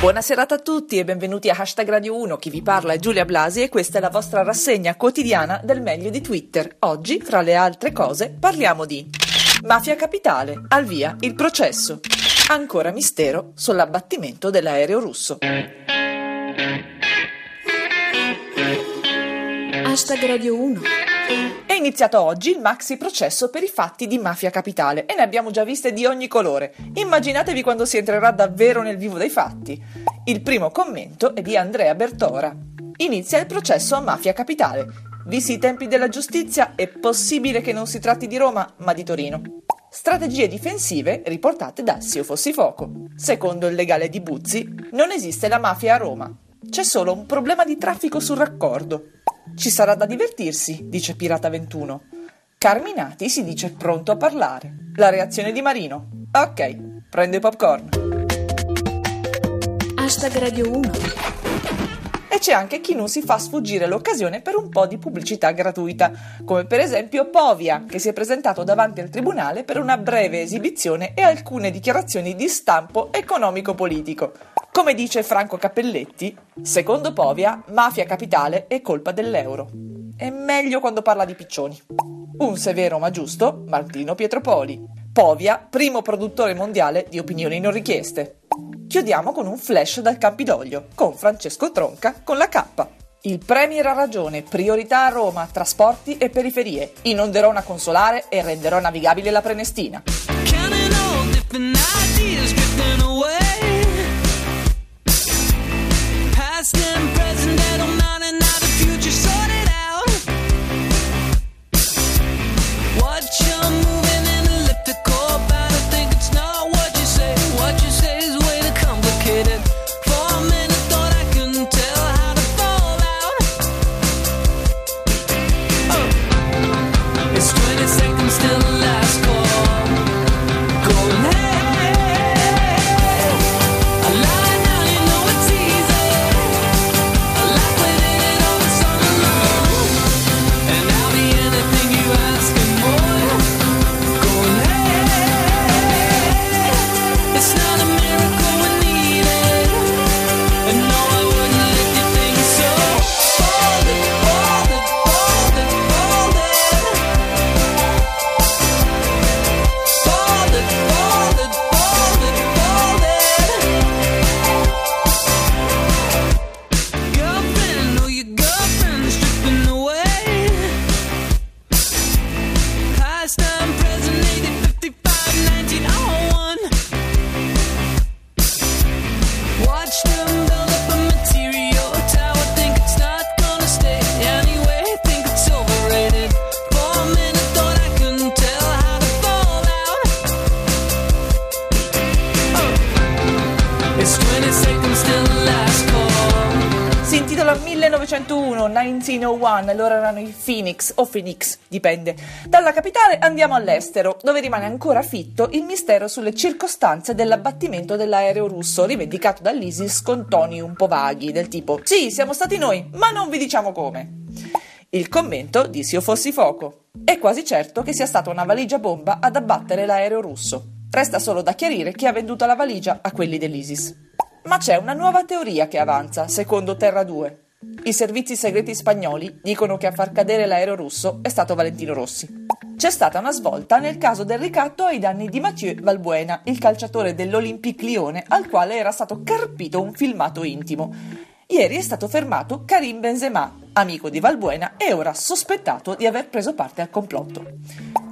Buona serata a tutti e benvenuti a Hashtag Radio 1. Chi vi parla è Giulia Blasi e questa è la vostra rassegna quotidiana del meglio di Twitter. Oggi, fra le altre cose, parliamo di Mafia Capitale, al via il processo. Ancora mistero sull'abbattimento dell'aereo russo. Hashtag Radio 1. È iniziato oggi il maxi processo per i fatti di Mafia Capitale e ne abbiamo già viste di ogni colore. Immaginatevi quando si entrerà davvero nel vivo dei fatti. Il primo commento è di Andrea Bertora. Inizia il processo a Mafia Capitale. Visti i tempi della giustizia, è possibile che non si tratti di Roma, ma di Torino. Strategie difensive riportate da Sio Fossifoco. Secondo il legale di Buzzi, non esiste la mafia a Roma. C'è solo un problema di traffico sul raccordo. Ci sarà da divertirsi, dice Pirata 21. Carminati si dice pronto a parlare. La reazione di Marino. Ok, prendo i popcorn. Hashtag Radio 1. E c'è anche chi non si fa sfuggire l'occasione per un po' di pubblicità gratuita, come per esempio Povia, che si è presentato davanti al tribunale per una breve esibizione e alcune dichiarazioni di stampo economico-politico. Come dice Franco Cappelletti, secondo Povia, mafia capitale è colpa dell'euro. È meglio quando parla di piccioni. Un severo ma giusto, Martino Pietropoli. Povia, primo produttore mondiale di opinioni non richieste. Chiudiamo con un flash dal Campidoglio, con Francesco Tronca con la K. Il Premier ha ragione, priorità a Roma, trasporti e periferie. Inonderò una consolare e renderò navigabile la Prenestina. still intitola 1901, 1901, allora erano i Phoenix o Phoenix, dipende. Dalla capitale andiamo all'estero, dove rimane ancora fitto il mistero sulle circostanze dell'abbattimento dell'aereo russo, rivendicato dall'ISIS con toni un po' vaghi, del tipo Sì, siamo stati noi, ma non vi diciamo come. Il commento di Sio Fossi Foco. È quasi certo che sia stata una valigia bomba ad abbattere l'aereo russo. Resta solo da chiarire chi ha venduto la valigia a quelli dell'ISIS. Ma c'è una nuova teoria che avanza, secondo Terra 2. I servizi segreti spagnoli dicono che a far cadere l'aereo russo è stato Valentino Rossi. C'è stata una svolta nel caso del ricatto ai danni di Mathieu Valbuena, il calciatore dell'Olympique Lione, al quale era stato carpito un filmato intimo. Ieri è stato fermato Karim Benzema, amico di Valbuena e ora sospettato di aver preso parte al complotto.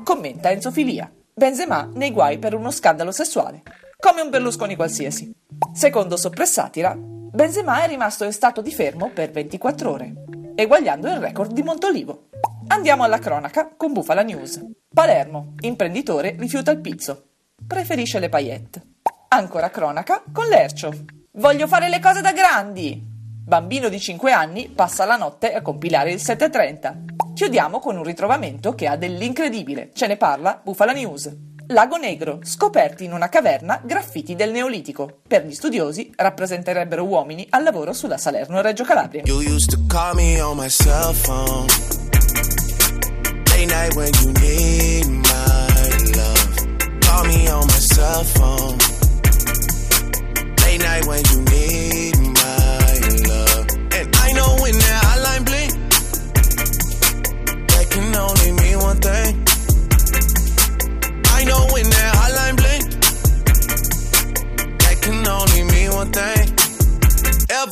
Commenta Enzo Filia. Benzema nei guai per uno scandalo sessuale, come un Berlusconi qualsiasi. Secondo Soppressatira, Benzema è rimasto in stato di fermo per 24 ore, eguagliando il record di Montolivo. Andiamo alla cronaca con Bufala News. Palermo, imprenditore rifiuta il pizzo. Preferisce le paillette. Ancora cronaca con Lercio. Voglio fare le cose da grandi. Bambino di 5 anni passa la notte a compilare il 730. Chiudiamo con un ritrovamento che ha dell'incredibile. Ce ne parla Bufala News. Lago Negro, scoperti in una caverna graffiti del Neolitico. Per gli studiosi rappresenterebbero uomini al lavoro sulla Salerno-Reggio Calabria. You used to call me on my cell phone. Late night when you need my love. Call me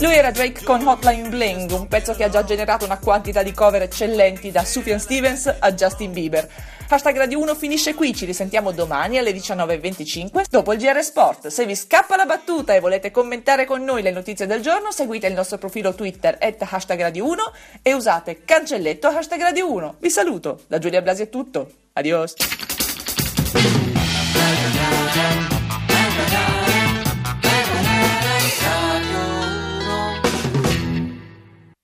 Lui era Drake con Hotline Bling, un pezzo che ha già generato una quantità di cover eccellenti da Sufjan Stevens a Justin Bieber. Hashtag Radio 1 finisce qui, ci risentiamo domani alle 19.25 dopo il GR Sport. Se vi scappa la battuta e volete commentare con noi le notizie del giorno, seguite il nostro profilo Twitter at hashtag Radio 1 e usate cancelletto hashtag Radio 1. Vi saluto, da Giulia Blasi è tutto, adios!